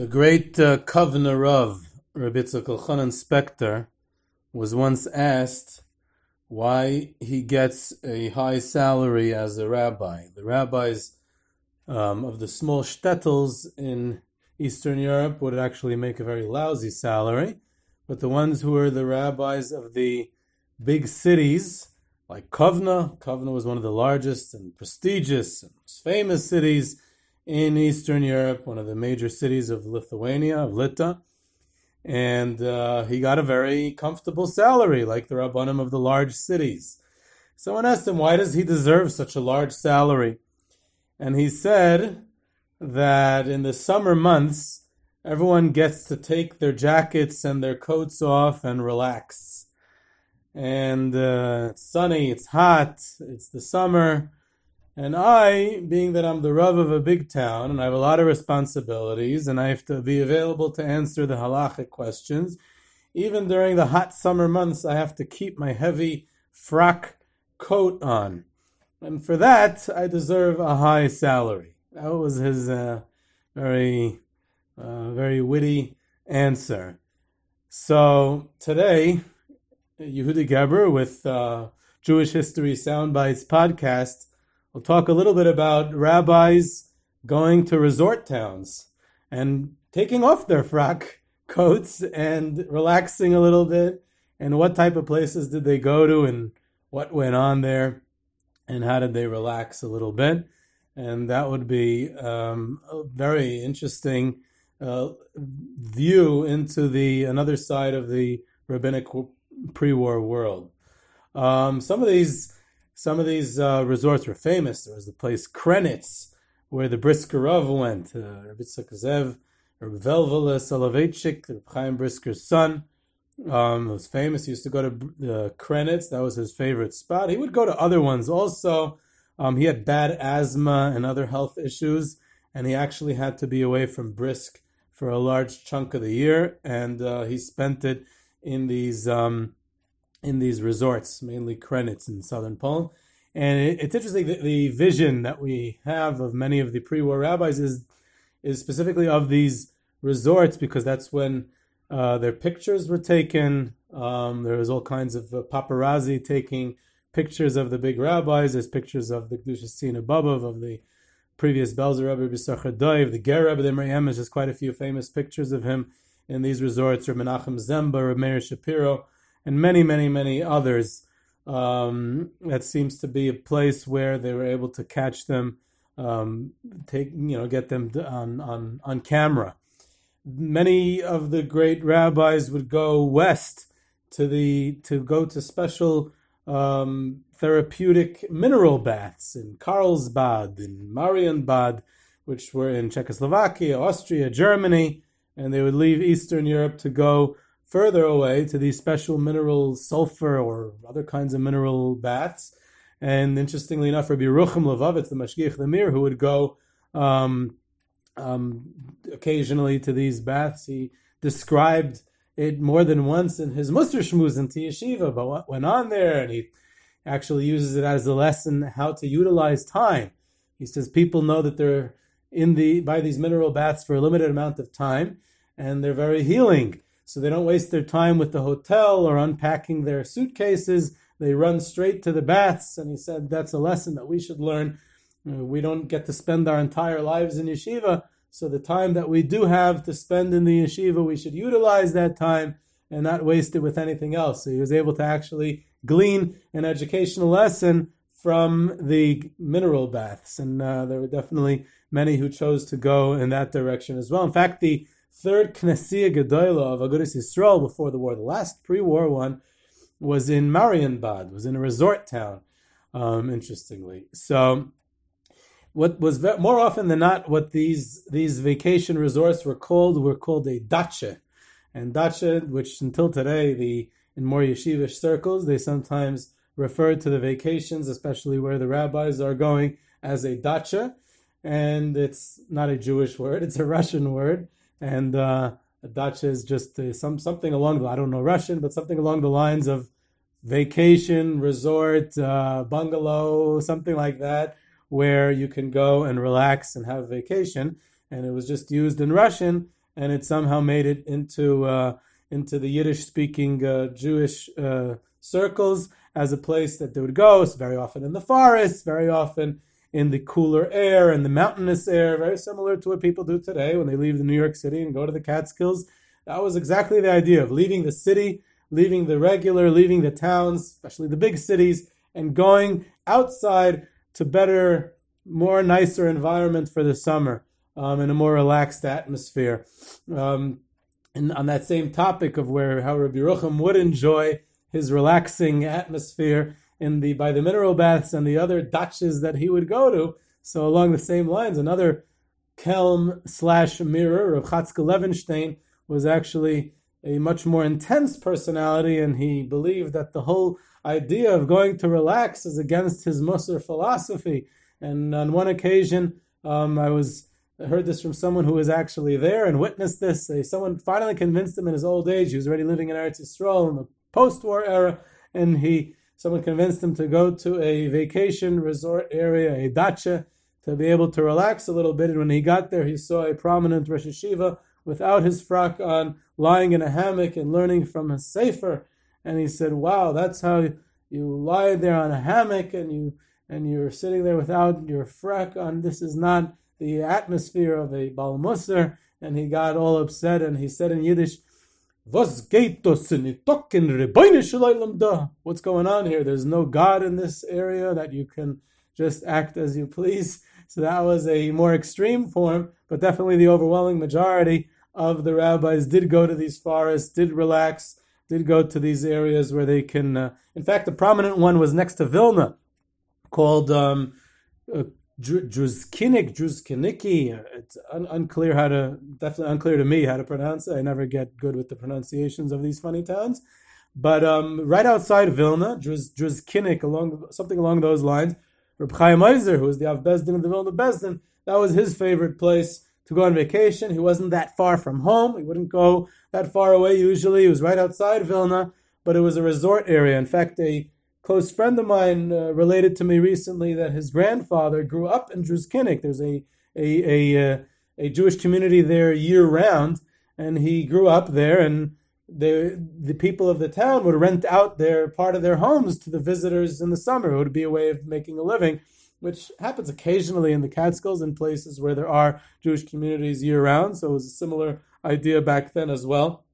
The great uh, Kovner of Rabbi Elchanan Spector was once asked why he gets a high salary as a rabbi. The rabbis um, of the small shtetls in Eastern Europe would actually make a very lousy salary, but the ones who were the rabbis of the big cities, like Kovna, Kovna was one of the largest and prestigious and most famous cities in Eastern Europe, one of the major cities of Lithuania, of Lita. And uh, he got a very comfortable salary, like the Rabbanim of the large cities. Someone asked him, why does he deserve such a large salary? And he said that in the summer months, everyone gets to take their jackets and their coats off and relax. And uh, it's sunny, it's hot, it's the summer and I, being that I'm the Rav of a big town and I have a lot of responsibilities and I have to be available to answer the halachic questions, even during the hot summer months, I have to keep my heavy frock coat on. And for that, I deserve a high salary. That was his uh, very, uh, very witty answer. So today, Yehudi Geber with uh, Jewish History Soundbites podcast We'll talk a little bit about rabbis going to resort towns and taking off their frock coats and relaxing a little bit and what type of places did they go to and what went on there and how did they relax a little bit. And that would be um, a very interesting uh, view into the another side of the rabbinic pre-war world. Um, some of these some of these uh, resorts were famous. There was the place Krenitz, where the Brisker Rav went. Uh, Rabbi Zev, Rabbi Velvela Soloveitchik, Chaim Brisker's son, um, was famous. He used to go to uh, Krenitz. That was his favorite spot. He would go to other ones also. Um, he had bad asthma and other health issues, and he actually had to be away from Brisk for a large chunk of the year, and uh, he spent it in these um, in these resorts, mainly Krenitz in southern Poland. And it, it's interesting that the vision that we have of many of the pre-war rabbis is is specifically of these resorts because that's when uh, their pictures were taken. Um, there was all kinds of uh, paparazzi taking pictures of the big rabbis. There's pictures of the Gdushasina Bobov, of the previous Belzer Rebbe B'Sachar Doiv, the Ger Rebbe, the Miriam. There's just quite a few famous pictures of him in these resorts, or Menachem Zemba, or Meir Shapiro and many, many, many others. Um, that seems to be a place where they were able to catch them, um, take you know, get them on on on camera. Many of the great rabbis would go west to the to go to special um, therapeutic mineral baths in Karlsbad, in Marienbad, which were in Czechoslovakia, Austria, Germany, and they would leave Eastern Europe to go further away to these special mineral sulfur or other kinds of mineral baths. And interestingly enough, Rabbi Rucham Levovitz, the Mashgiach Lemir, who would go um, um, occasionally to these baths, he described it more than once in his Musar Shmuz in Yeshiva, but what went on there, and he actually uses it as a lesson how to utilize time. He says people know that they're in the by these mineral baths for a limited amount of time, and they're very healing so they don't waste their time with the hotel or unpacking their suitcases. They run straight to the baths. And he said that's a lesson that we should learn. Uh, we don't get to spend our entire lives in yeshiva. So the time that we do have to spend in the yeshiva, we should utilize that time and not waste it with anything else. So he was able to actually glean an educational lesson from the mineral baths. And uh, there were definitely many who chose to go in that direction as well. In fact, the third Knessia Gedola of Agudas Yisrael before the war, the last pre-war one, was in Marienbad, was in a resort town, um, interestingly. So, what was ve- more often than not, what these these vacation resorts were called were called a dacha, and dacha, which until today, the in more yeshivish circles, they sometimes refer to the vacations, especially where the rabbis are going, as a dacha, and it's not a Jewish word; it's a Russian word and uh, dacha is just uh, some something along the I don't know Russian, but something along the lines of vacation, resort, uh, bungalow, something like that, where you can go and relax and have a vacation. And it was just used in Russian, and it somehow made it into uh, into the Yiddish speaking uh, Jewish uh, circles as a place that they would go. It's very often in the forest, very often in the cooler air and the mountainous air, very similar to what people do today when they leave the New York City and go to the Catskills. That was exactly the idea of leaving the city, leaving the regular, leaving the towns, especially the big cities, and going outside to better, more nicer environment for the summer um, in a more relaxed atmosphere. Um, and on that same topic of where how Rabbi Yerucham would enjoy his relaxing atmosphere in the by the mineral baths and the other dachas that he would go to. So along the same lines, another Kelm slash Mir, of Chatzkel Levenstein, was actually a much more intense personality, and he believed that the whole idea of going to relax is against his Musar philosophy. And on one occasion, um, I was I heard this from someone who was actually there and witnessed this. Someone finally convinced him in his old age. He was already living in Eretz Yisrael in the post-war era, and he someone convinced him to go to a vacation resort area, a dacha, to be able to relax a little bit. And when he got there, he saw a prominent Rosh Yeshiva without his frock on, lying in a hammock and learning from a sefer. And he said, "Wow, that's how you lie there on a hammock and you and you're sitting there without your frock on. This is not the atmosphere of a Bal Musar." And he got all upset and he said in Yiddish, What's going on here? There's no God in this area that you can just act as you please. So that was a more extreme form, but definitely the overwhelming majority of the rabbis did go to these forests, did relax, did go to these areas where they can. Uh, in fact, the prominent one was next to Vilna, called um, uh, Druzkinik, Druzkiniki. It's un- unclear how to, definitely unclear to me how to pronounce it. I never get good with the pronunciations of these funny towns. But um, right outside Vilna, Druz, Druzkinik, along something along those lines, Reb Chaim Ozer, who was the Av Bezdin of the Vilna Bezdin, that was his favorite place to go on vacation. He wasn't that far from home. He wouldn't go that far away usually. He was right outside Vilna, but it was a resort area. In fact, a close friend of mine uh, related to me recently that his grandfather grew up in Druzkinik. There's a a a, uh, a Jewish community there year round, and he grew up there. And the the people of the town would rent out their part of their homes to the visitors in the summer. It would be a way of making a living, which happens occasionally in the Catskills and places where there are Jewish communities year round. So it was a similar idea back then as well.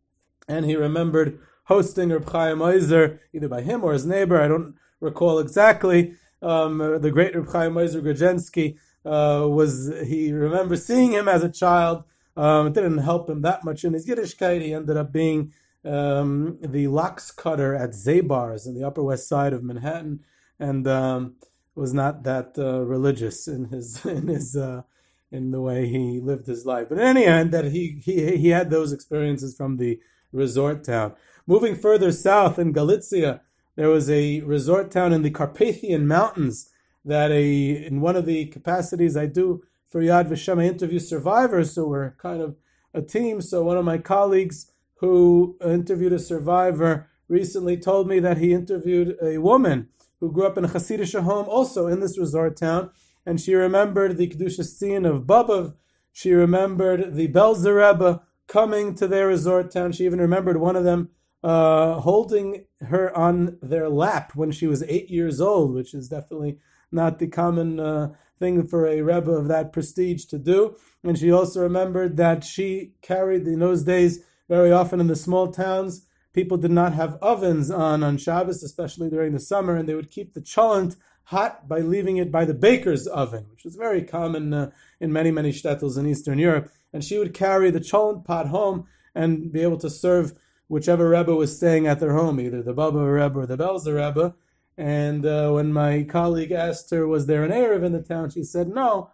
And he remembered hosting Reb Chaim Ozer, either by him or his neighbor, I don't recall exactly. Um, the great Reb Chaim Ozer Grodzinski uh, was, he remembers seeing him as a child. Um, it didn't help him that much in his Yiddishkeit. He ended up being um, the lax cutter at Zabar's in the Upper West Side of Manhattan, and um, was not that uh, religious in his in his uh, in the way he lived his life. But in any end, that he he he had those experiences from the resort town. Moving further south in Galicia, there was a resort town in the Carpathian Mountains that a in one of the capacities I do for Yad Vashem, I interview survivors, so we're kind of a team. So one of my colleagues who interviewed a survivor recently told me that he interviewed a woman who grew up in a Hasidic home also in this resort town, and she remembered the Kedushas Tziyon of Bobov. She remembered the Belzer Rebbe coming to their resort town. She even remembered one of them uh, holding her on their lap when she was eight years old, which is definitely not the common uh, thing for a Rebbe of that prestige to do. And she also remembered that she carried, in those days, very often in the small towns, people did not have ovens on on Shabbos, especially during the summer, and they would keep the cholent hot by leaving it by the baker's oven, which was very common uh, in many, many shtetls in Eastern Europe. And she would carry the cholent pot home and be able to serve whichever Rebbe was staying at their home, either the Baba Rebbe or the Belzer Rebbe. And uh, when my colleague asked her, was there an Eruv in the town, she said no.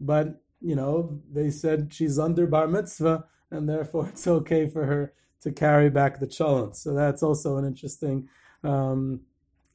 But, you know, they said she's under bar mitzvah, and therefore it's okay for her to carry back the cholent. So that's also an interesting, um,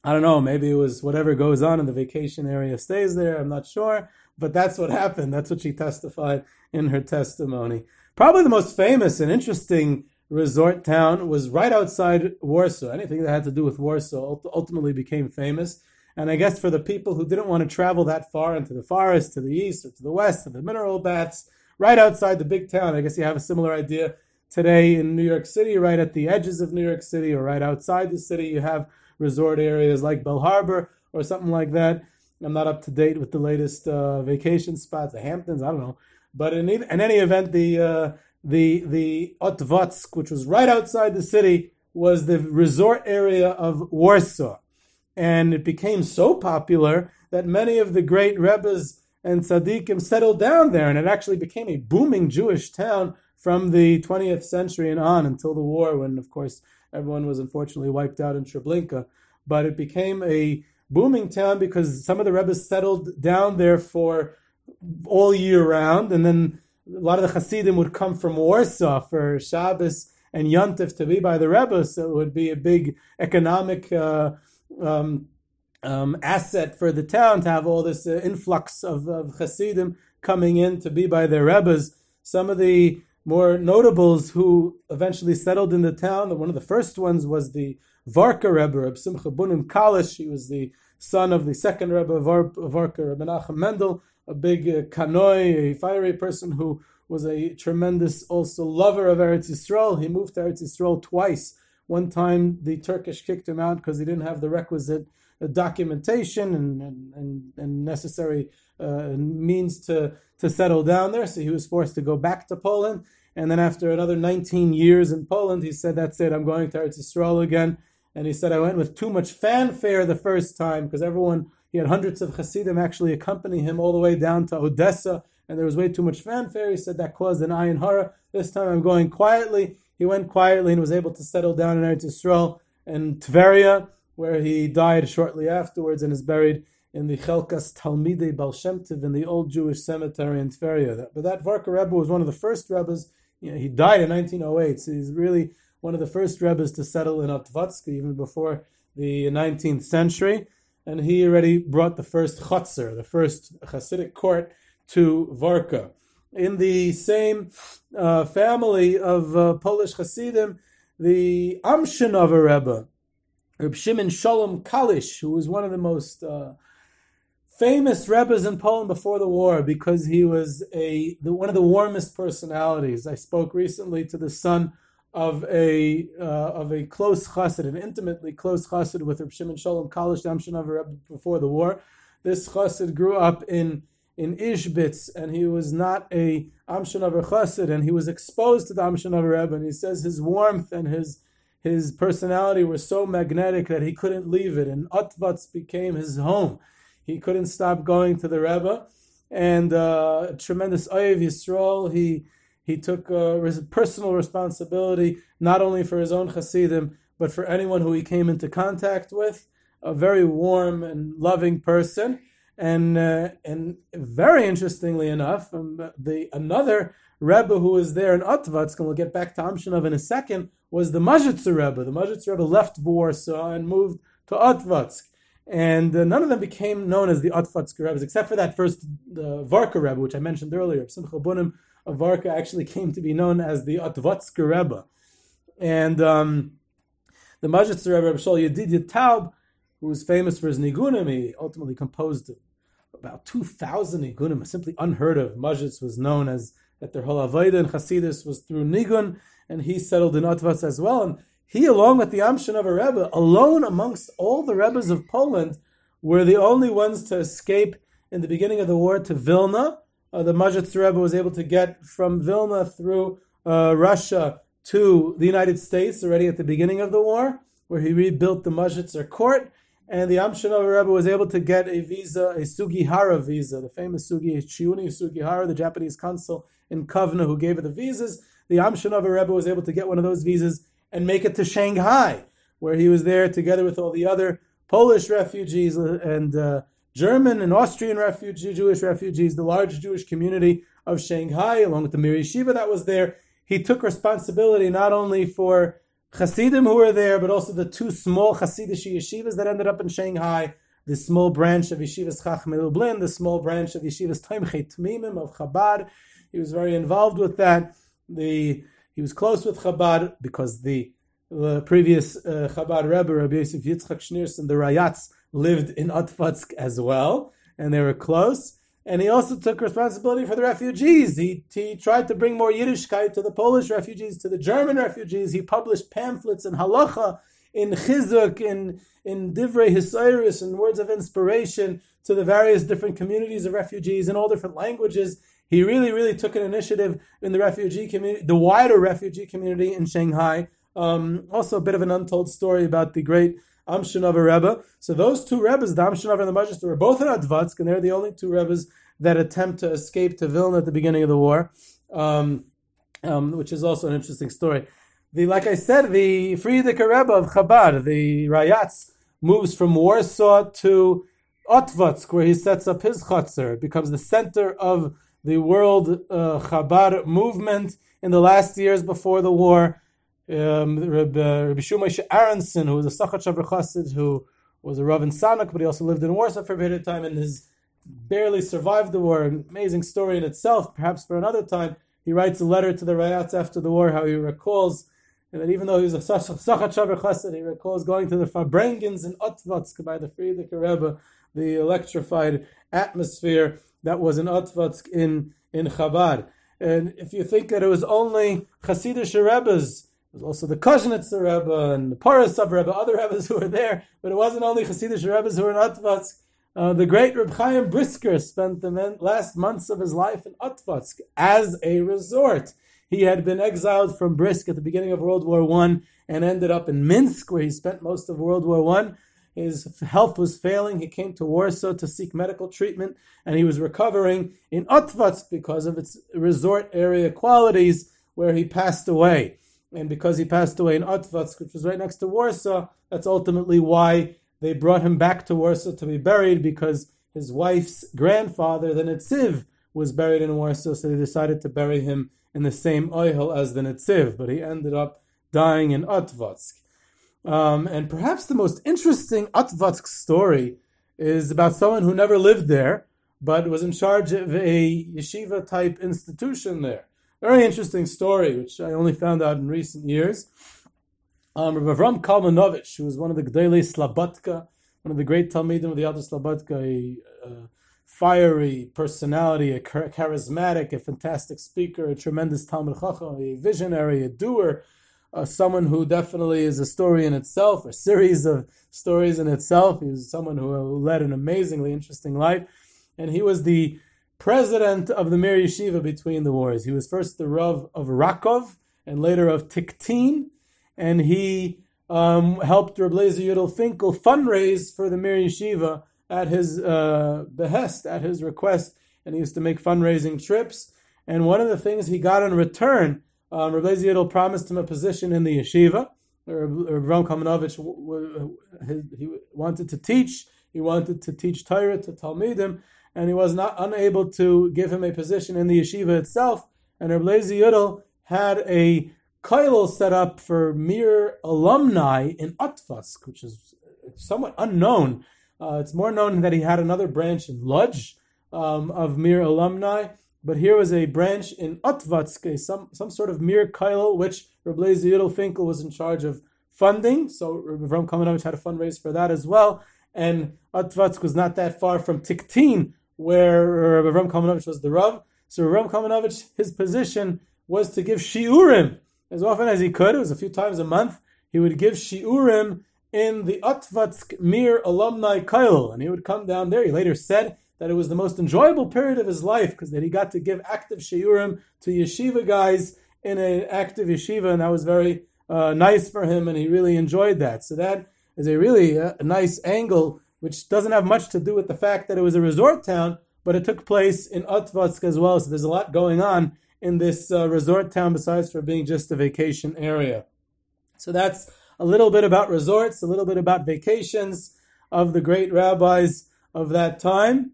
I don't know, maybe it was whatever goes on in the vacation area stays there, I'm not sure. But that's what happened. That's what she testified in her testimony. Probably the most famous and interesting resort town was right outside Warsaw. Anything that had to do with Warsaw ultimately became famous. And I guess for the people who didn't want to travel that far into the forest, to the east or to the west, to the mineral baths, right outside the big town. I guess you have a similar idea today in New York City, right at the edges of New York City or right outside the city. You have resort areas like Belle Harbor or something like that. I'm not up to date with the latest uh, vacation spots, the Hamptons. I don't know, but in, in any event, the uh, the the Otvatsk, which was right outside the city, was the resort area of Warsaw, and it became so popular that many of the great rebbes and tzaddikim settled down there, and it actually became a booming Jewish town from the 20th century and on until the war, when of course everyone was unfortunately wiped out in Treblinka. But it became a booming town because some of the rebbes settled down there for all year round, and then a lot of the Hasidim would come from Warsaw for Shabbos and Yontif to be by the Rebbe, so it would be a big economic uh, um, um, asset for the town to have all this uh, influx of, of Hasidim coming in to be by their Rebbes. Some of the more notables who eventually settled in the town, one of the first ones was the Varka Rebbe, Reb Simcha Bunim Kalish. He was the son of the second Rebbe of Varka, Reb Menachem Mendel, a big uh, kanoi, a fiery person who was a tremendous also lover of Eretz Yisrael. He moved to Eretz Yisrael twice. One time the Turkish kicked him out because he didn't have the requisite uh, documentation and, and, and necessary uh, means to, to settle down there. So he was forced to go back to Poland. And then after another 19 years in Poland, he said, That's it, I'm going to Eretz Yisrael again. And he said, I went with too much fanfare the first time because everyone, he had hundreds of Hasidim actually accompany him all the way down to Odessa and there was way too much fanfare. He said that caused an ayin hara. This time I'm going quietly. He went quietly and was able to settle down in Eretz Yisrael and Tveria, where he died shortly afterwards and is buried in the Chelkas Talmidei Baal Shem in the old Jewish cemetery in Tveria. But that Varka Rebbe was one of the first Rebbes. You know, he died in 1908, so he's really one of the first Rebbes to settle in Otvatsk, even before the 19th century. And he already brought the first Chotzer, the first Hasidic court to Varka. In the same uh, family of uh, Polish Hasidim, the Amshinover Rebbe, Reb Shimon Shalom Kalish, who was one of the most uh, famous Rebbes in Poland before the war because he was a the, one of the warmest personalities. I spoke recently to the son of a uh, of a close chassid, an intimately close chassid with Reb Shimon Shalom Kalish, Rebbe before the war. This chassid grew up in in Ishbitz, and he was not a Amshinover Chassid, and he was exposed to the Amshinover Rebbe, and he says his warmth and his his personality were so magnetic that he couldn't leave it, and Otvatsk became his home. He couldn't stop going to the Rebbe, and uh, tremendous Oyev Yisrael, he he took uh, personal responsibility not only for his own Hasidim, but for anyone who he came into contact with. A very warm and loving person and uh, and very interestingly enough, um, the another Rebbe who was there in Otvatsk, and we'll get back to Amshinov in a second, was the Modzitzer Rebbe. The Modzitzer Rebbe left Warsaw and moved to Otvatsk. And uh, none of them became known as the Otvatsk Rebbe, except for that first uh, Varka Rebbe, which I mentioned earlier. Simcha Bunim of Varka actually came to be known as the Otvatsk Rebbe. And um, the Modzitzer Rebbe, Rebbe Shol Yedidya Taub, who was famous for his nigunim, he ultimately composed about 2,000 nigunim, simply unheard of. Modzitz was known as that their whole and Hasidus was through nigun, and he settled in Atvas as well. And he, along with the Amshinover Rebbe, alone amongst all the Rebbes of Poland, were the only ones to escape in the beginning of the war to Vilna. Uh, the Modzitz Rebbe was able to get from Vilna through uh, Russia to the United States already at the beginning of the war, where he rebuilt the Modzitzer court and the Amshinover Rebbe was able to get a visa, a Sugihara visa, the famous Sugi Chiune Sugihara, the Japanese consul in Kovna who gave the visas. The Amshinover Rebbe was able to get one of those visas and make it to Shanghai, where he was there together with all the other Polish refugees and uh, German and Austrian refugees, Jewish refugees, the large Jewish community of Shanghai, along with the Mir Yeshiva that was there. He took responsibility not only for Hasidim who were there, but also the two small Hasidic yeshivas that ended up in Shanghai, the small branch of Yeshivas Chachmei Lublin, the small branch of Yeshivas Toimchei Tmimim of Chabad. He was very involved with that. The he was close with Chabad because the, the previous uh, Chabad Rebbe, Rabbi Yosef Yitzchak Schneerson, the Rayatz, lived in Otvatsk as well, and they were close. and he also took responsibility for the refugees. He, he tried to bring more Yiddishkeit to the Polish refugees, to the German refugees. He published pamphlets in halacha, in chizuk, in, in divrei hisayrus, and words of inspiration to the various different communities of refugees in all different languages. He really, really took an initiative in the refugee community, the wider refugee community in Shanghai. Um, also, a bit of an untold story about the great Amshinover Rebbe. So those two Rebbes, the Amshinover and the Modzitzer, were both in Otvatsk, and they're the only two Rebbes that attempt to escape to Vilna at the beginning of the war, um, um, which is also an interesting story. The, like I said, the Frierdiker Rebbe of Chabad, the Rayatz, moves from Warsaw to Otvatsk, where he sets up his chutzner. It becomes the center of the world uh, Chabad movement in the last years before the war um, Rabbi, Rabbi Shumai Aronson, who was a Sachat Chassid, who was a Rav in Sanok, but he also lived in Warsaw for a period of time and has barely survived the war. An amazing story in itself, perhaps for another time. He writes a letter to the Rayatz after the war, how he recalls and that even though he was a Sachat Chassid, he recalls going to the Farbrengens in Otvatsk by the Frierdiker Rebbe, the electrified atmosphere that was in Otvatsk in, in Chabad. And if you think that it was only Hasidic Rebbe's also the Kozhnitzer Rebbe and the Parasov Rebbe, other Rebbes who were there, but it wasn't only Hasidic Rebbes who were in Otvatsk. Uh, the great Reb Chaim Brisker spent the last months of his life in Otvatsk as a resort. He had been exiled from Brisk at the beginning of World War One and ended up in Minsk, where he spent most of World War One. His health was failing. He came to Warsaw to seek medical treatment, and he was recovering in Otvatsk because of its resort area qualities, where he passed away and because he passed away in Otvatsk, which was right next to Warsaw, that's ultimately why they brought him back to Warsaw to be buried, because his wife's grandfather, the Netziv, was buried in Warsaw, so they decided to bury him in the same oihel as the Netziv, but he ended up dying in Otvatsk. Um, and perhaps the most interesting Otvatsk story is about someone who never lived there, but was in charge of a yeshiva type institution there. Very interesting story, which I only found out in recent years. Um, Rabbi Avram Kalmanovich, who was one of the Gdele Slabodka, one of the great Talmidim of the Alter Slabodka, a, a fiery personality, a charismatic, a fantastic speaker, a tremendous Talmud Chacham, a visionary, a doer, uh, someone who definitely is a story in itself, a series of stories in itself. He was someone who led an amazingly interesting life. And he was the president of the Mir Yeshiva between the wars. He was first the Rav of Rakov and later of Tiktin, and he um, helped Reb Lezer Yudel Finkel fundraise for the Mir Yeshiva at his uh, behest, at his request, and he used to make fundraising trips. And one of the things he got in return, um, Reb Lezer Yudel promised him a position in the yeshiva. Ram Kalmanovich, he wanted to teach. He wanted to teach Torah to Talmidim, and he was not unable to give him a position in the yeshiva itself. And Reb Lezer Yudel had a koilel set up for Mir alumni in Otvatsk, which is somewhat unknown. Uh, it's more known that he had another branch in Lodz um, of Mir alumni, but here was a branch in Otvatsk, some some sort of Mir koilel, which Reb Lezer Yudel Finkel was in charge of funding. So Avram Kalmanovich had a fundraise for that as well. And Otvatsk was not that far from Tiktin, where Ram Kalmanovich was the Rav. So Ram Kalmanovich, his position was to give shiurim as often as he could. It was a few times a month. He would give shiurim in the Otvatsk Mir alumni Kail, and he would come down there. He later said that it was the most enjoyable period of his life because that he got to give active shiurim to yeshiva guys in an active yeshiva, and that was very uh, nice for him, and he really enjoyed that. So that is a really uh, nice angle which doesn't have much to do with the fact that it was a resort town, but it took place in Otvatsk as well. So there's a lot going on in this uh, resort town besides for being just a vacation area. So that's a little bit about resorts, a little bit about vacations of the great rabbis of that time.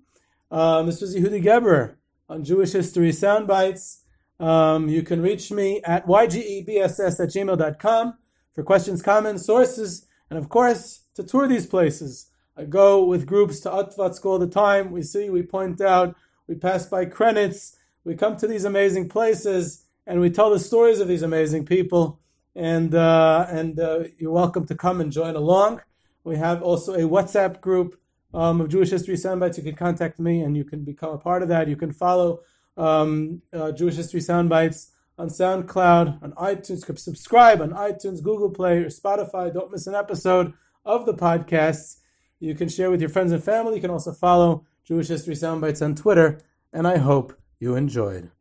Um, this was Yehudi Geber on Jewish History Soundbites. Um, you can reach me at ygebss at gmail.com for questions, comments, sources, and of course, to tour these places. I go with groups to Otvatsk all the time. We see, we point out, we pass by Krenitz, we come to these amazing places, and we tell the stories of these amazing people. And uh, and uh, you're welcome to come and join along. We have also a WhatsApp group um, of Jewish History Soundbites. You can contact me, and you can become a part of that. You can follow um, uh, Jewish History Soundbites on SoundCloud, on iTunes. subscribe on iTunes, Google Play, or Spotify. Don't miss an episode of the podcasts. You can share with your friends and family. You can also follow Jewish History Soundbites on Twitter. And I hope you enjoyed.